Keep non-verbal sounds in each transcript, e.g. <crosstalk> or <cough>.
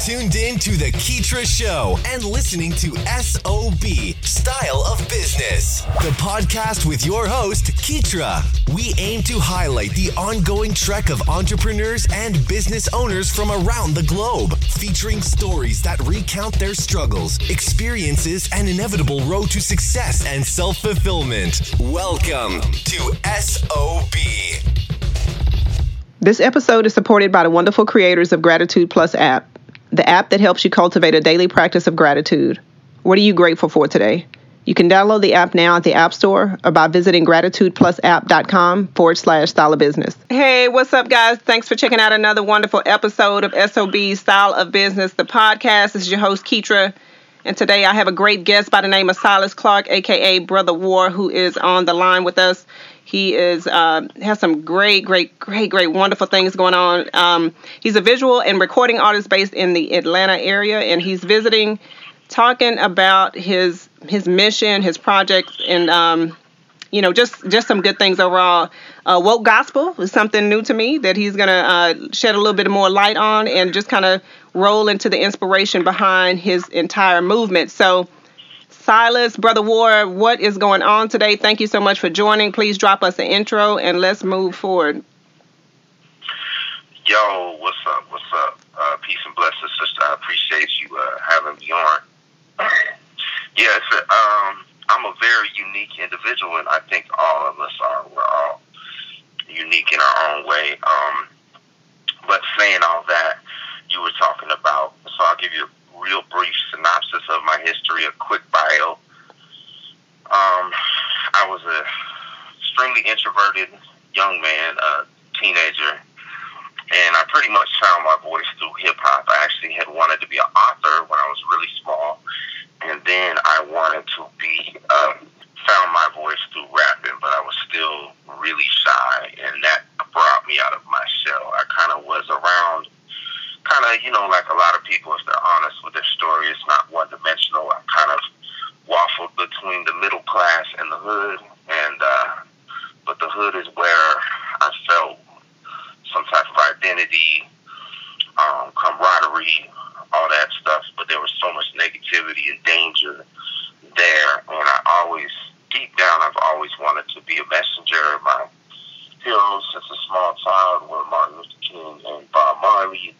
tuned in to The Keetra Show and listening to SOB, Style of Business, the podcast with your host, Keetra. We aim to highlight the ongoing trek of entrepreneurs and business owners from around the globe, featuring stories that recount their struggles, experiences, and inevitable road to success and self fulfillment. Welcome to SOB. This episode is supported by the wonderful creators of Gratitude Plus app, the app that helps you cultivate a daily practice of gratitude. What are you grateful for today? You can download the app now at the App Store or by visiting gratitudeplusapp.com forward slash style of business. Hey, what's up, guys? Thanks for checking out another wonderful episode of SOB Style of Business, the podcast. This is your host, Keetra. And today I have a great guest by the name of Silas Clark, aka Brutha War, who is on the line with us. He is uh, has some great, great, great, great, wonderful things going on. Um, he's a visual and recording artist based in the Atlanta area, and he's visiting, talking about his his mission, his projects, and um, you know, just just some good things overall. Uh, woke gospel is something new to me that he's gonna uh, shed a little bit more light on, and just kind of roll into the inspiration behind his entire movement. So Silas, Brutha War, what is going on today? Thank you so much for joining. Please drop us an intro and let's move forward. Yo, what's up? What's up? Uh, peace and blessings, sister. I appreciate you uh, having me on. <clears throat> yes, um, I'm a very unique individual, and I think all of us are. We're all unique in our own way. Um, but saying all that, you were talking about, so I'll give you real brief synopsis of my history, a quick bio. Um, I was a extremely introverted young man, a teenager, and I pretty much found my voice through hip hop. I actually had wanted to be an author when I was really small, and then I wanted to be uh, found my voice through rapping, but I was still really shy, and that brought me out of my shell. I kind of was around kind of, you know, like a lot of people, if they're honest with their story, it's not one dimensional. I kind of waffled between the middle class and the hood, and uh, but the hood is where I felt some type of identity, um, camaraderie, all that stuff. But there was so much negativity and danger there, and I always, deep down, I've always wanted to be a messenger. My heroes since a small child were Martin Luther King and Bob Marley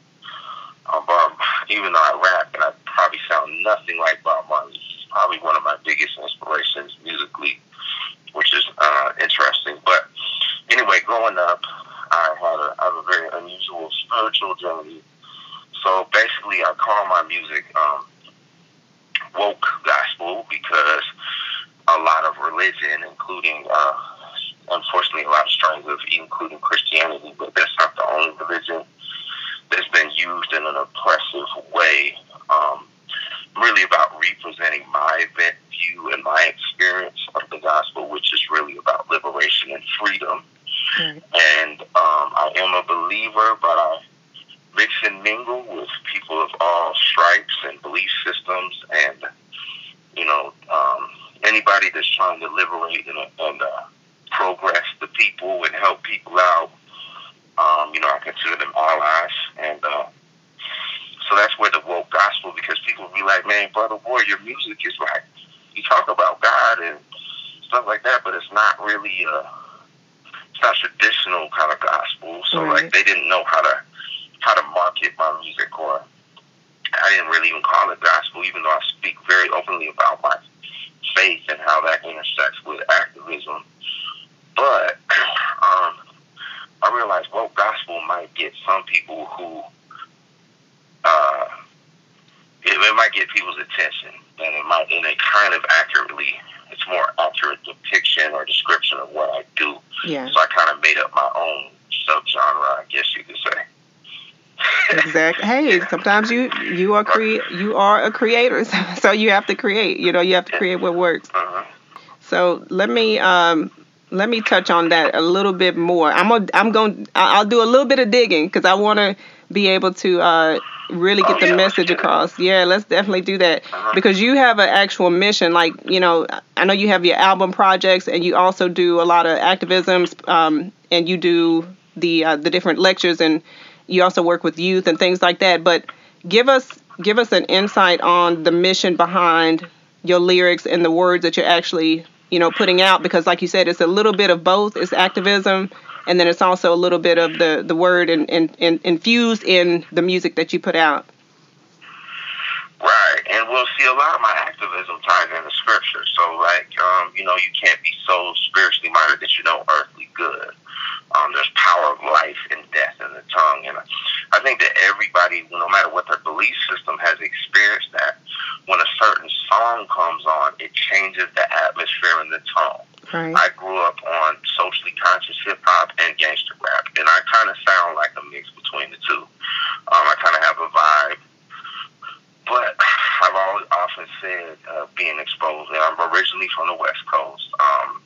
um, Bob, even though I rap and I probably sound nothing like Bob Marley, he's probably one of my biggest inspirations musically, which is uh, interesting. But anyway, growing up, I had a, I have a very unusual spiritual journey. So basically, I call my music um, woke gospel because a lot of religion, including uh, unfortunately a lot of strains of including Christianity, but that's not the only religion that's been used in an oppressive way. Um, really about representing my view and my experience of the gospel, which is really about liberation and freedom. Mm. And um, I am a believer, but I mix and mingle with people of all stripes and belief systems, and you know, um, anybody that's trying to liberate and, and uh, progress the people and help people out um, you know, I consider them allies, and uh, so that's where the woke gospel. Because people be like, "Man, brother, boy, your music is like you talk about God and stuff like that, but it's not really uh, it's not traditional kind of gospel. So right. like they didn't know how to how to market my music, or I didn't really even call it gospel, even though I speak very openly about my faith and how that intersects with activism. But <clears throat> um, I realized woke gospel might get some people who uh, it, it might get people's attention, and it might, and it kind of accurately, it's more accurate depiction or description of what I do. Yeah. So I kind of made up my own subgenre, I guess you could say. exactly. <laughs> Hey, sometimes you you are cre- you are a creator, <laughs> so you have to create. You know, you have to create what works. Uh-huh. So let me um, let me touch on that a little bit more. I'm gonna, I'm going I'll do a little bit of digging because I want to be able to uh, really get the message across. Yeah, let's definitely do that uh-huh. because you have an actual mission. Like you know, I know you have your album projects and you also do a lot of activisms um, and you do the uh, the different lectures and you also work with youth and things like that. But give us give us an insight on the mission behind your lyrics and the words that you're actually you know putting out because like you said it's a little bit of both it's activism and then it's also a little bit of the the word and, and, and infused in the music that you put out Right, and we'll see a lot of my activism tied into scripture. So, like, um, you know, you can't be so spiritually minded that you know earthly good. Um, there's power of life and death in the tongue, and I think that everybody, no matter what their belief system, has experienced that. When a certain song comes on, it changes the atmosphere in the tone. Right I grew up on socially conscious hip hop and gangster rap, and I kind of sound like a mix between the two. Um, I kind of have a vibe, but <sighs> I've always often said uh, being exposed. And I'm originally from the West Coast, um,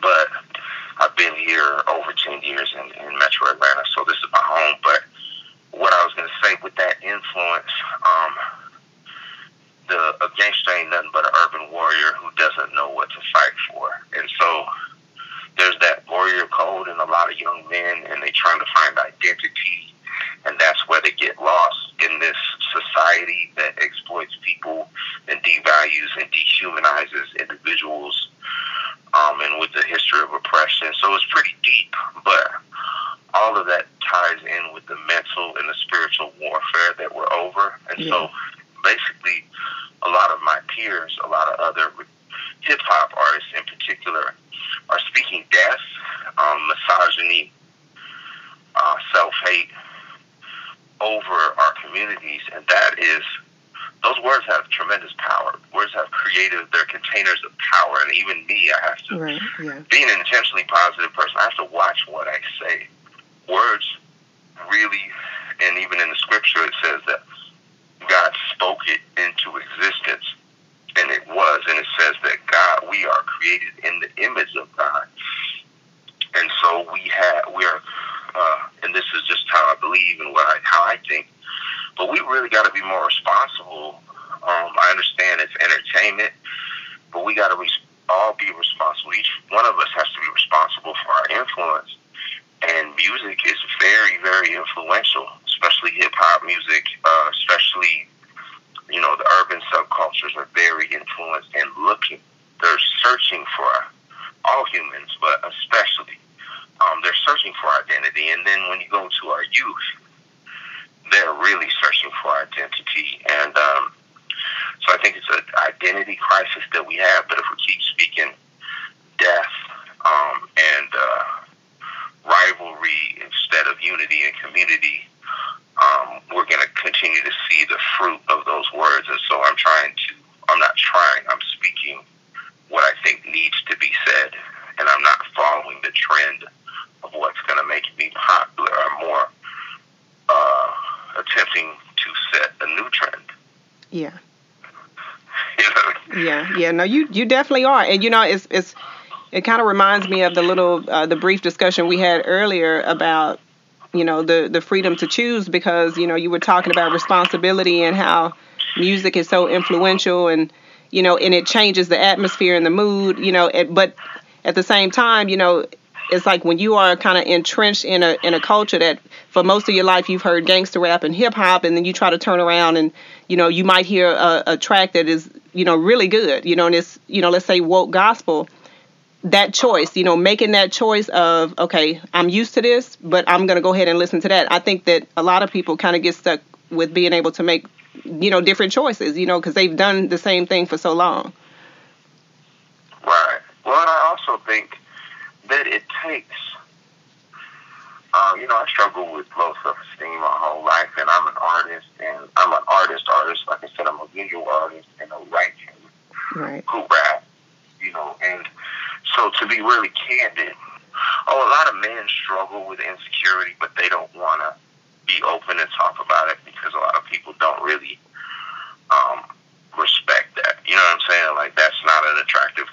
but I've been here over ten years in, in Metro Atlanta, so this is my home. But what I was going to say with that influence, um, the a gangster ain't nothing but an urban warrior who doesn't know what to fight for, and so there's that warrior code in a lot of young men, and they trying to find identity, and that's where they get lost in this society that exploits people and devalues and dehumanizes individuals, um, and with the history of oppression. So it's pretty deep, but all of that ties in with the mental and the spiritual warfare that we're over, and so basically a lot of my peers, a lot of other hip hop artists in particular, are speaking death, um, misogyny, uh, self hate over and that is those words have tremendous power. Words have creative; they're containers of power, and even me, I have to right yeah being an intentionally positive person, I have to watch what I say. Words really, and even in the scripture, it says that God spoke it into existence, and it was. And it says that God, we are created in the image of God, and so we have we are. Uh, and this is just how I believe and what I, how I think. But we really got to be more responsible. Um, I understand it's entertainment, but we got to res- all be responsible. Each one of us has to be responsible for our influence. And music is very, very influential, especially hip hop music, uh, especially, you know, the urban subcultures are very influenced and looking. They're searching for all humans, but especially, um, they're searching for identity. And then when you go to our youth, they're really searching for identity. And um, so I think it's an identity crisis that we have. But if we keep speaking death um, and uh, rivalry instead of unity and community, um, we're going to continue to see the fruit of those words. And so I'm trying to, I'm not trying, I'm speaking what I think needs to be said. And I'm not following the trend of what's going to make me popular. I'm more attempting to set a new trend. yeah You know? Yeah, yeah, no, you you definitely are, and you know, it's it's it kind of reminds me of the little uh, the brief discussion we had earlier about you know the the freedom to choose because you know you were talking about responsibility and how music is so influential and you know and it changes the atmosphere and the mood, you know, it, but at the same time, you know, it's like when you are kind of entrenched in a in a culture that for most of your life you've heard gangster rap and hip hop, and then you try to turn around and you know you might hear a, a track that is you know really good, you know, and it's you know let's say woke gospel. That choice, you know, making that choice of okay, I'm used to this, but I'm gonna go ahead and listen to that. I think that a lot of people kind of get stuck with being able to make you know different choices, you know, because they've done the same thing for so long. Right. Well, I also think that it takes. Um, you know, I struggle with low self-esteem my whole life, and I'm an artist, and I'm an artist, artist. Like I said, I'm a visual artist and a writer Right. who rap. You know, and so to be really candid, oh, a lot of men struggle with insecurity, but they don't want to be open and talk about it because a lot of people don't really um, respect that. You know what I'm saying? Like that's not an attractive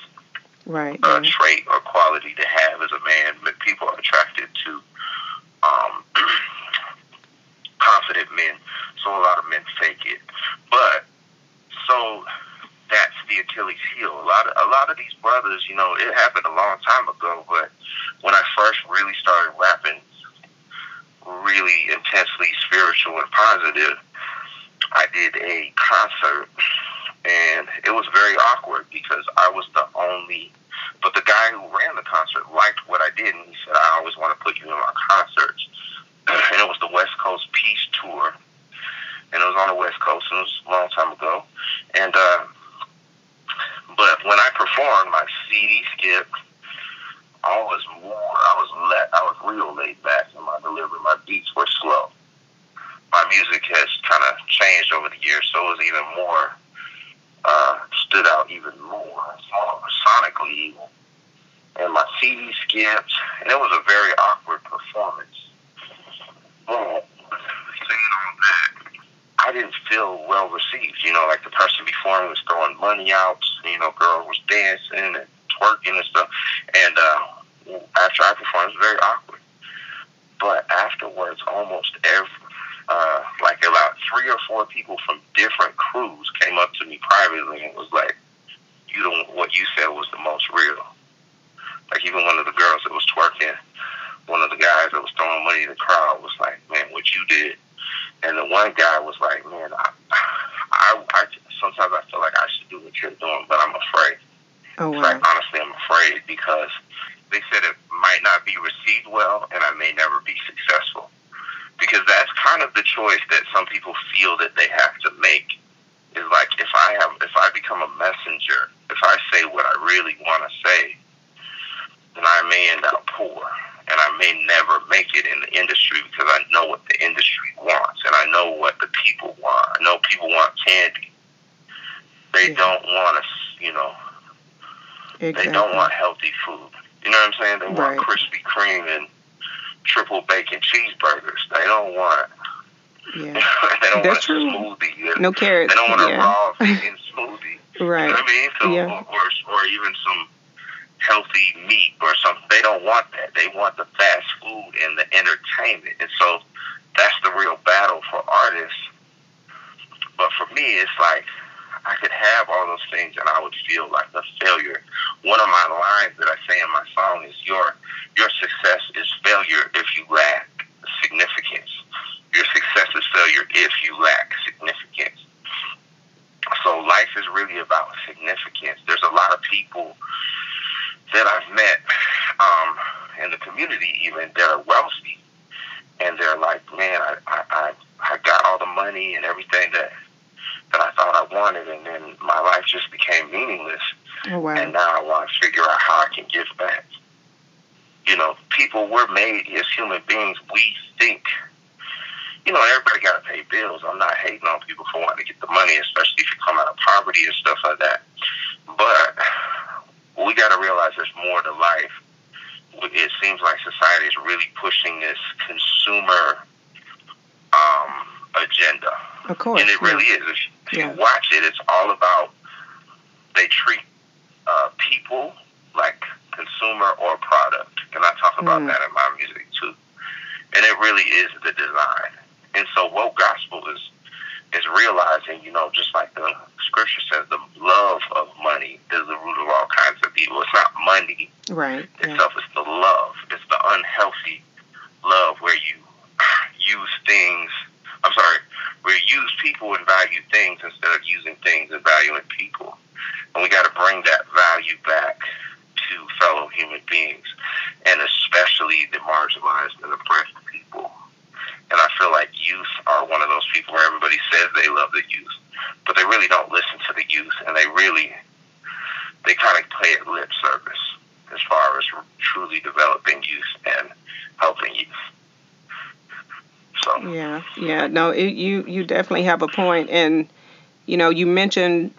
Right. uh, yeah. trait or quality to have as a man, but people are attracted to um, <clears throat> confident men. So a lot of men fake it, but so that's the Achilles heel. A lot of a lot of these brothers, you know, it happened a long time ago, but when I first really started rapping, really intensely spiritual and positive, I did a concert, and it was very awkward because I was the only. Guy who ran the concert liked what I did, and he said, "I always want to put you in my concerts." <clears throat> And it was the West Coast Peace Tour, and it was on the West Coast, and it was a long time ago. And uh, but when I performed, my CD skipped. I was more. I was let. I was real laid back in my delivery. My beats were slow. My music has kind of changed over the years, so it was even more uh, stood out even more, more sonically even. And my CD skipped, and it was a very awkward performance. But saying all that, I didn't feel well received. You know, like the person before me was throwing money out. You know, girl was dancing and twerking and stuff. And uh, after I performed, it was very awkward. But afterwards, almost every, uh, like about three or four people from different crews came up to me privately and was like, "You don't. What you said was the most real." Like even one of the girls that was twerking, one of the guys that was throwing money in the crowd was like, "Man, what you did." And the one guy was like, "Man, I, I, I sometimes I feel like I should do what you're doing, but I'm afraid." Oh wow. Like honestly, I'm afraid because they said it might not be received well, and I may never be successful. Because that's kind of the choice that some people feel that they have to make. Is like if I have, if I become a messenger, if I say what I really want to say, then I may end up poor, and I may never make it in the industry because I know what the industry wants, and I know what the people want. I know people want candy. They don't want us, you know, exactly. they don't want healthy food. You know what I'm saying? They want Right. Krispy Kreme and triple bacon cheeseburgers. They don't want. Yeah. <laughs> they don't That's want a true. smoothie. and No carrots. They don't want a yeah. raw <laughs> vegan smoothie. You Right. know what I mean? So, Yeah. or, or or even some healthy meat or something. They don't want that. They want the fast food and the entertainment. And so that's the real battle for artists. But for me, it's like I could have all those things and I would feel like a failure. One of my lines that I say in my song is your your success is failure if you lack significance. Your success is failure if you lack significance. So life is really about significance. There's a lot of people that I've met um, in the community even that are wealthy, and they're like, man, I, I, I, I got all the money and everything that that I thought I wanted, and then my life just became meaningless. Oh wow. And now I want to figure out how I can give back. You know, people were made as human beings. We think, you know, everybody got to pay bills. I'm not hating on people for wanting to get the money, especially if you come out of poverty and stuff like that. But we got to realize there's more to life. It seems like society is really pushing this consumer um, agenda. of course. And it yeah. really is. If, if Yeah. you watch it, it's all about they treat uh, people like consumer or product. I talk about Mm. that in my music too. And it really is the design. And so woke gospel is is realizing, you know, just like the scripture says, the love of money is the root of all kinds of evil. It's not money Right. Yeah. itself. It's the love. It's the unhealthy love where you <clears throat> use things. I'm sorry, where you use people and value things instead of using things and valuing people. And we got to bring that value back to fellow human beings, and especially the marginalized and oppressed people. And I feel like youth are one of those people where everybody says they love the youth, but they really don't listen to the youth, and they really they kind of play it lip service as far as truly developing youth and helping youth. So No, it, you you definitely have a point, and you know, you mentioned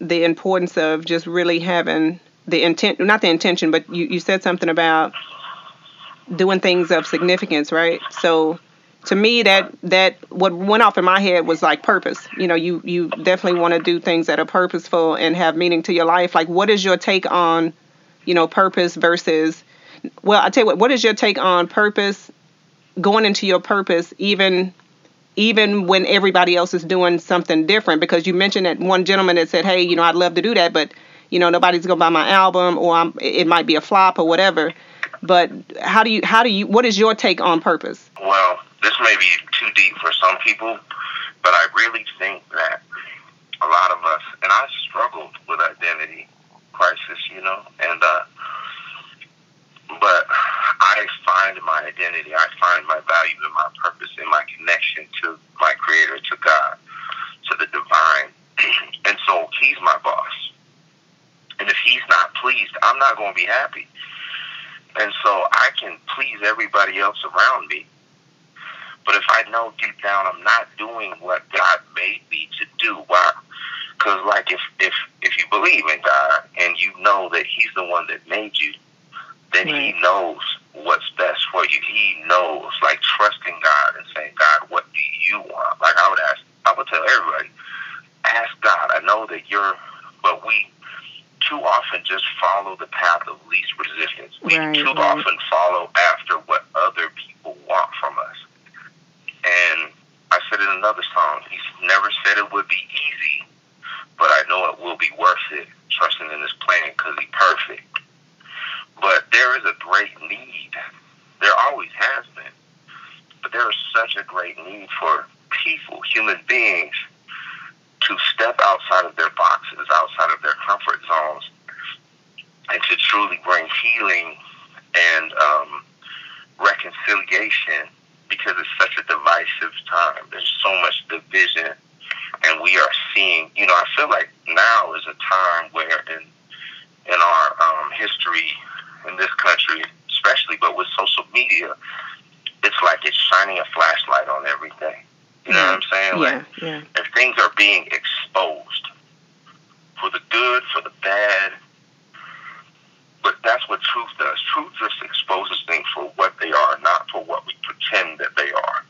the importance of just really having the intent, not the intention, but you you said something about doing things of significance, right? So to me that that what went off in my head was like purpose. You know you you definitely want to do things that are purposeful and have meaning to your life. Like what is your take on you know purpose versus well i tell you what what is your take on purpose going into your purpose even even when everybody else is doing something different because you mentioned that one gentleman that said hey you know i'd love to do that but you know nobody's going to buy my album or I'm, it might be a flop or whatever. But how do you how do you what is your take on purpose? Well, this may be too deep for some people, But I really think that a lot of us, and I struggled with identity crisis, you know, and uh, but I find my identity, I find my value and my purpose in my connection to my Creator, to God, to the divine, <clears throat> and so He's my boss. And if He's not pleased, I'm not going to be happy. And so I can please everybody else around me. But if I know deep down I'm not doing what God made me to do, why? Because like if if if you believe in God and you know that He's the one that made you, then right. He knows what's best for you. He knows, like trusting God and saying, God, what do you want? Like I would ask, I would tell everybody, ask God. I know that you're, but we too often just follow the path of least resistance. We right, too right. often follow after what other people want from us. And I said in another song, he's never said it would be easy, but I know it will be worth it, trusting in his plan because he's perfect. But there is a great need. There always has been. But there is such a great need for people, human beings, to step outside of their boxes, outside of their comfort zones, and to truly bring healing and um, reconciliation because it's such a divisive time. There's so much division, and we are seeing. You know, I feel like now is a time where in in our um, history in this country, especially, but with social media, it's like it's shining a flashlight on everything. You know what I'm saying? Yeah, like, yeah. If things are being exposed for the good, for the bad, but that's what truth does. Truth just exposes things for what they are, not for what we pretend that they are.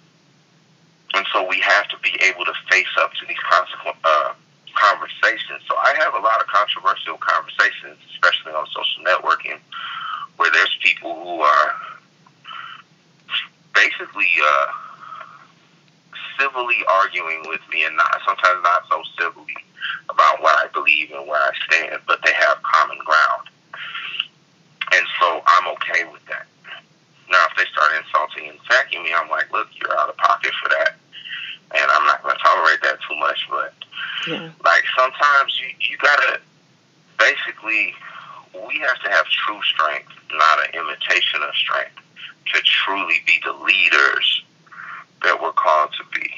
And so we have to be able to face up to these consequent, uh, conversations. So I have a lot of controversial conversations, especially on social networking, where there's people who are basically uh, civilly arguing with me, and not sometimes not so civilly about what I believe and where I stand, but they have common ground, and so I'm okay with that. Now, if they start insulting and attacking me, I'm like, look, you're out of pocket for that, and I'm not going to tolerate that too much. But yeah. like sometimes you you gotta basically we have to have true strength, not an imitation of strength, to truly be the leaders that we're called to be.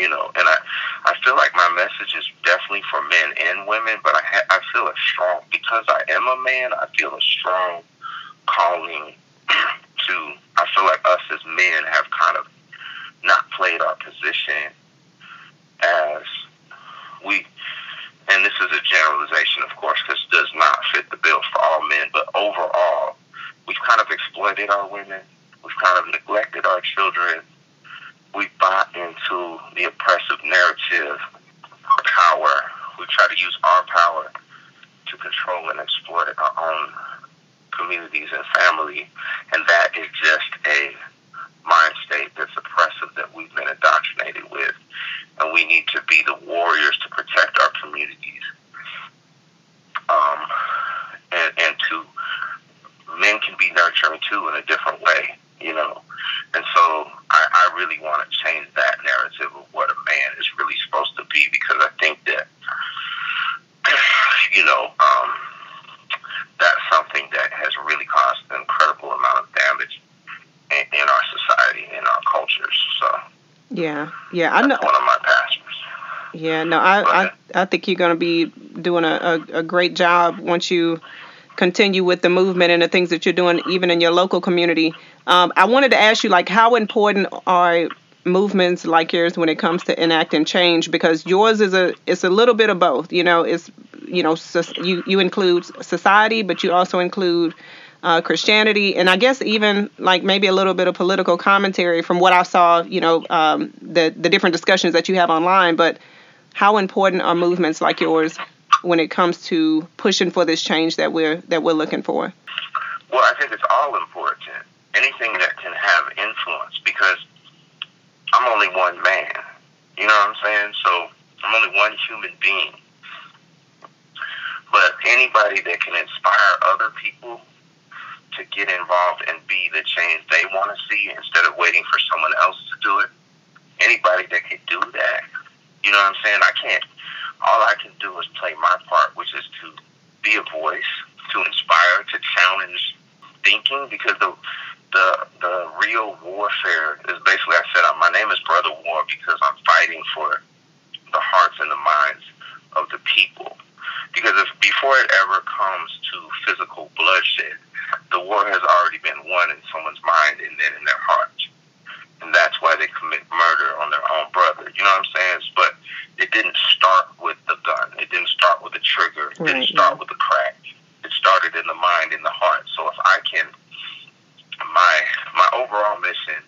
You know, and I, I feel like my message is definitely for men and women, but I, ha- I feel a strong because I am a man. I feel a strong calling <clears throat> to. I feel like us as men have kind of not played our position as we and this is a generalization, of course, because it does not fit the bill for all men, but overall, we've kind of exploited our women. We've kind of neglected our children. We bought into the oppressive narrative of power. We try to use our power to control and exploit our own communities and family, and that is just a mind state that's oppressive that we've been indoctrinated with and we need to be the warriors to protect our communities. Um, and, and to men can be nurturing too in a different way, you know. And so I, I really want to change that narrative of what a man is really supposed to be because I think that, you know, um, that's something that has really caused an incredible amount of damage in, in our society, in our cultures. So. Yeah, yeah, I know. One of my pastors. Yeah, no, I, I, I think you're going to be doing a, a, a great job once you continue with the movement and the things that you're doing, even in your local community. Um, I wanted to ask you, like, how important are movements like yours when it comes to enacting change? Because yours is a it's a little bit of both. You know, it's you know you you include society, but you also include uh, Christianity, and I guess even like maybe a little bit of political commentary from what I saw, you know, um, the the different discussions that you have online. But how important are movements like yours when it comes to pushing for this change that we're that we're looking for? Well, I think it's all important. Anything that can have influence, because I'm only one man. You know what I'm saying? So I'm only one human being. But anybody that can inspire other people to get involved and be the change they want to see instead of waiting for someone else to do it. Anybody that can do that what I'm saying? I can't. All I can do is play my part, which is to be a voice, to inspire, to challenge thinking, because the the the real warfare is basically I said uh, my name is Brutha War because I'm fighting for the hearts and the minds of the people. Because if before it ever comes to physical bloodshed, the war has already been won in someone's mind and then in their heart. And that's why they commit murder on their own brother. You know what I'm saying? It didn't start with the gun. It didn't start with the trigger. It didn't start with the crack. It started in the mind, in the heart. So if I can, my my overall mission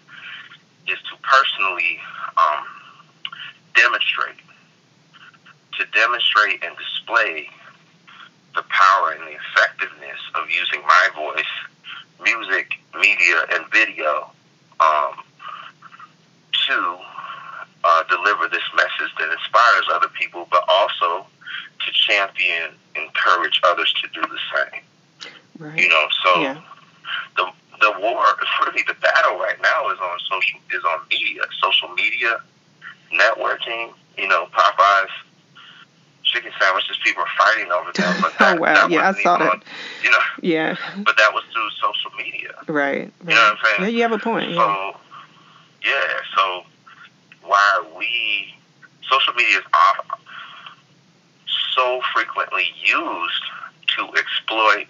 is to personally um, demonstrate, to demonstrate and display the power and the effectiveness of using my voice, music, media, and video um, to uh, deliver this message that inspires other people, but also to champion, encourage others to do the same. Right. You know, so Yeah. the the war, really the battle right now is on social is on media, social media, networking. You know, Popeyes chicken sandwiches. People are fighting over them. But <laughs> oh, that, Oh, wow. that Yeah, I saw that. you know, Yeah. but that was through social media. Right. You know what I'm saying? Yeah, you have a point. Yeah. So, yeah. So, why we social media is off, so frequently used to exploit,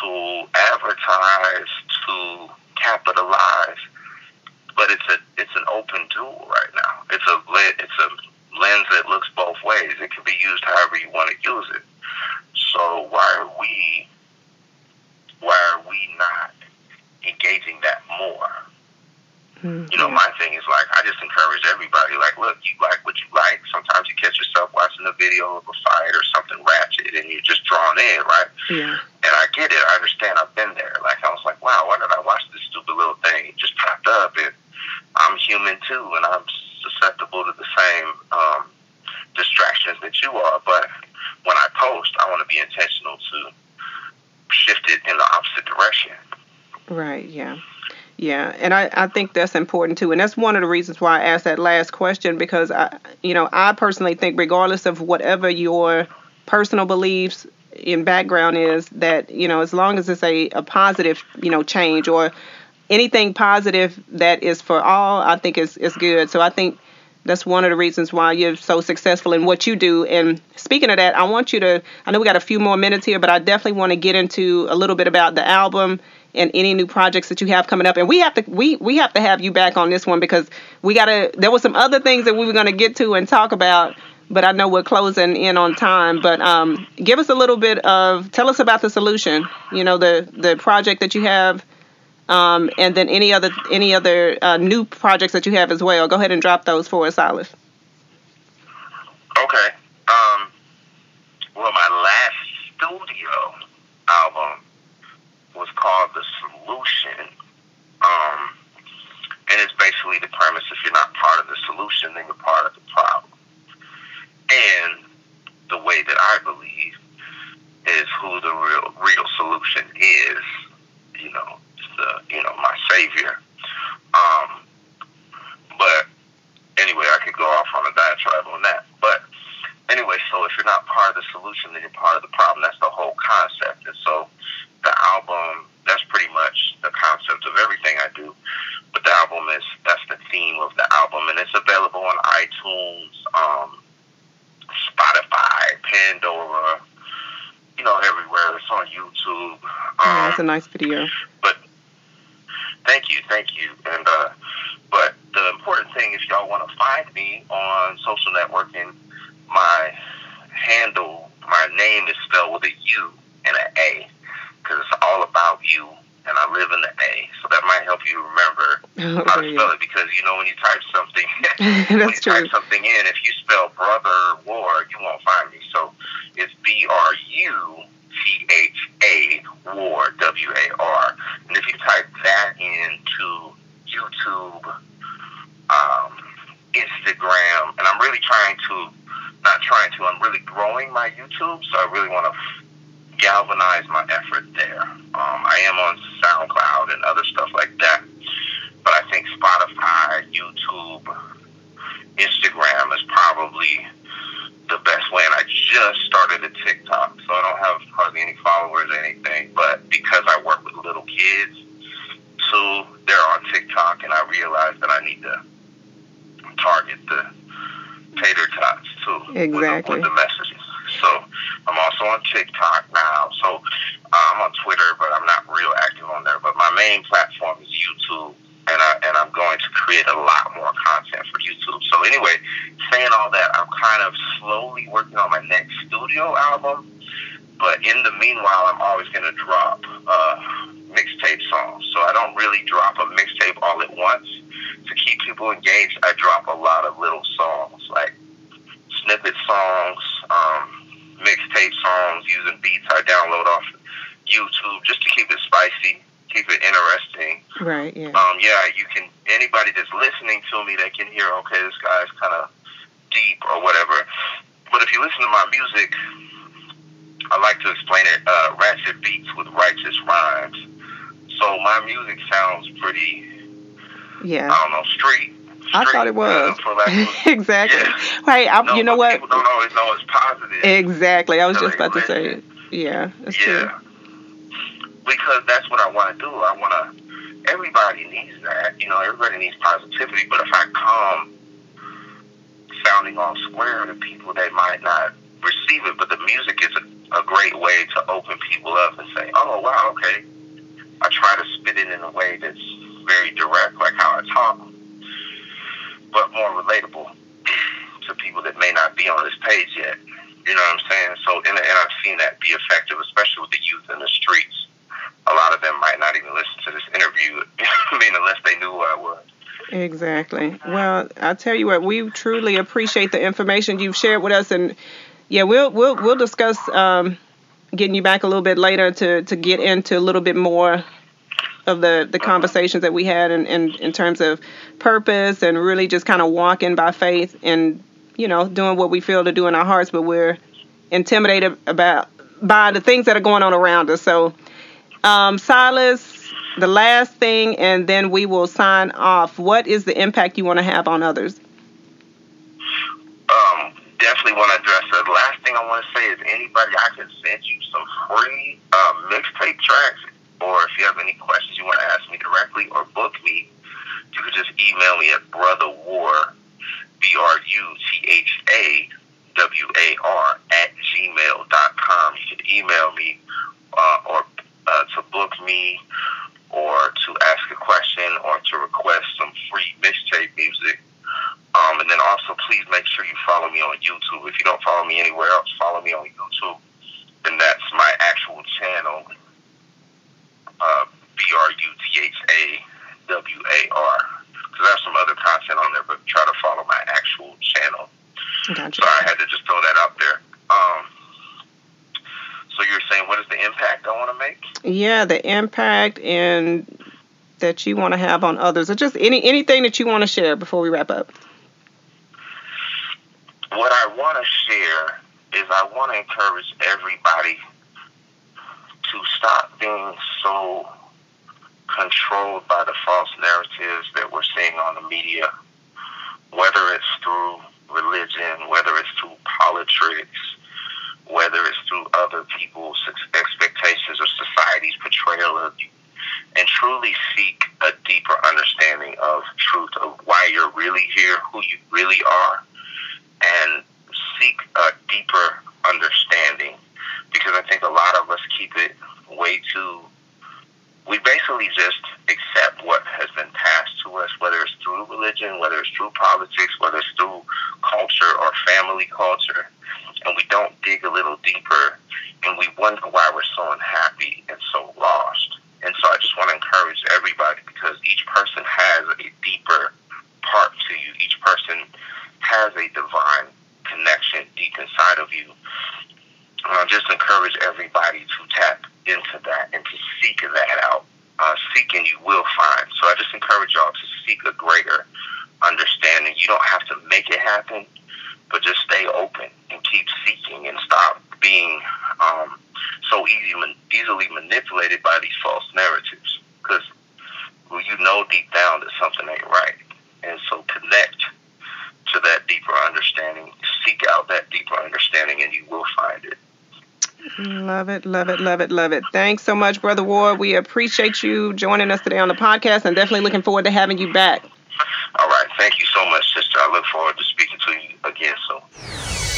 to advertise, to capitalize, but it's a it's an open tool right now. It's a it's a lens that looks both ways. It can be used however you want to use it. So why are we why are we not engaging that more? Mm, You know, my thing is like I just encourage everybody. Like, look, you like what you like. Sometimes you catch yourself watching a video of a fight or something ratchet, and you're just drawn in, right? Yeah. And I get it. I understand. I've been there. Like I was like, wow, why did I watch this stupid little thing? It just popped up, and I'm human too, and I'm susceptible to the same um, distractions that you are. But when I post, I want to be intentional to shift it in the opposite direction. Right, yeah. Yeah, and I, I think that's important too. And that's one of the reasons why I asked that last question because I you know, I personally think regardless of whatever your personal beliefs and background is that, you know, as long as it's a, a positive, you know, change or anything positive that is for all, I think is is good. So I think that's one of the reasons why you're so successful in what you do. And speaking of that, I want you to I know we got a few more minutes here, but I definitely want to get into a little bit about the album and any new projects that you have coming up. And we have to we we have to have you back on this one because we gotta there were some other things that we were gonna get to and talk about, but I know we're closing in on time. But um give us a little bit of tell us about the solution, you know, the the project that you have um, and then any other any other uh, new projects that you have as well. Go ahead and drop those for us, Silas. Okay. Um, well, my last studio called The Solution. Um, and it's basically the premise if you're not part of the solution, then you're part of the problem. And the way that I believe is who the real real solution is, you know, the you know, my savior. Um, but anyway, I could go off on a diatribe on that. But anyway, so if you're not part of the solution, then you're part of the problem. That's the whole concept. And so the album, that's pretty much the concept of everything I do. But the album is, that's the theme of the album. And it's available on iTunes, um, Spotify, Pandora, you know, everywhere. It's on YouTube. Um, that's a nice video. but thank you, thank you. And uh, but the important thing, if y'all want to find me on social networking, my handle, my name is spelled with a U and an A, because it's all about you, and I live in the A, so that might help you remember how to spell it. Because you know when you type something, <laughs> <laughs> when you true. type something in, if you spell brother war, you won't find me. So it's B R U T H A war W A R. And if you type that into YouTube, um, Instagram, and I'm really trying to, not trying to, I'm really growing my YouTube, so I really want to f- galvanize my effort there. Um, I am on SoundCloud and other stuff like that, but I think Spotify, YouTube, Instagram is probably just started a TikTok, so I don't have hardly any followers or anything. But because I work with little kids, so they're on TikTok, and I realized that I need to target the tater tots too exactly. with, with the messages. So I'm also on TikTok now. So uh, I'm on Twitter, but I'm not real active on there. But my main platform is YouTube, and I and I'm going to create a lot more content for YouTube. So anyway, saying all that, I'm kind of slowly working on my next studio album. But in the meanwhile, I'm always going to drop uh, mixtape songs. So I don't really drop a mixtape all at once. To keep people engaged, I drop a lot of little songs, like snippet songs, um, mixtape songs using beats I download off YouTube just to keep it spicy, keep it interesting. Right. Yeah. Um. Yeah. You can anybody that's listening to me, they can hear. Okay, this guy's kind of deep or whatever. But if you listen to my music, I like to explain it. Uh, ratchet beats with righteous rhymes. So my music sounds pretty. Yeah. I don't know, street. I thought it was. Uh, <laughs> exactly. Yeah. Hey, I, no, you know what? People don't always know it's positive. Exactly. I was just about to say. It. Yeah. yeah. True. Because that's what I want to do. I want to. Everybody needs that. You know, everybody needs positivity. But if I come sounding all square to people, they might not receive it. But the music is a, a great way to open people up and say, "Oh, wow, okay." I try to spit it in a way that's very direct, like how I talk, but more relatable to people that may not be on this page yet. You know what I'm saying? So, and, and I've seen that be effective, especially with the youth in the streets. A lot of them might not even listen to this interview, <laughs> I mean, unless they knew who I was. Exactly. Well, I tell you what, we truly appreciate the information you've shared with us, and yeah, we'll we'll we'll discuss um, getting you back a little bit later to to get into a little bit more of the the conversations that we had in in, in terms of purpose and really just kind of walking by faith and you know doing what we feel to do in our hearts, but we're intimidated about by the things that are going on around us. So, um, Silas the last thing, and then we will sign off. What is the impact you want to have on others? Um, definitely want to address. The last thing I want to say is anybody, I can send you some free uh, mixtape tracks, or if you have any questions you want to ask me directly or book me, you can just email me at brother war, B R U T H A W A R at gmail.com. You can email me uh, or uh, to book me or to ask a question or to request some free mixtape music. Um, and then also, please make sure you follow me on YouTube. If you don't follow me anywhere else, follow me on YouTube. And that's my actual channel, uh, B R U T H A W A R. Because I have some other content on there, but try to follow my actual channel. Gotcha. So I had to just throw that out there. Um, so you're saying what is the impact I want to make? Yeah, the impact and that you want to have on others, or just any anything that you want to share before we wrap up. What I want to share is I want to encourage everybody to stop being so controlled by the false narratives that we're seeing on the media, whether it's through religion, whether it's through politics, whether it's through other people's expectations or society's portrayal of you, and truly seek a deeper understanding of truth of why you're really here, who you really are, and seek a deeper understanding. Because I think a lot of us keep it way too. We basically just accept what has been passed to us, whether it's through religion, whether it's through politics, whether it's through culture or family culture and we don't dig a little deeper and we wonder why we're so unhappy and so lost. And so I just want to encourage everybody because each person has a deeper part to you. Each person has a divine connection deep inside of you. And I just encourage everybody to tap into that and to seek that out. Uh, seeking you will find. So I just encourage y'all to seek a greater understanding. You don't have to make it happen but just stay open and keep seeking and stop being um, so easy, easily manipulated by these false narratives. Because you know deep down that something ain't right, and so connect to that deeper understanding. Seek out that deeper understanding, and you will find it. Love it, love it, love it, love it. Thanks so much, Brutha War. We appreciate you joining us today on the podcast and definitely looking forward to having you back. All right. Thank you so much, sister. I look forward to speaking to you again soon.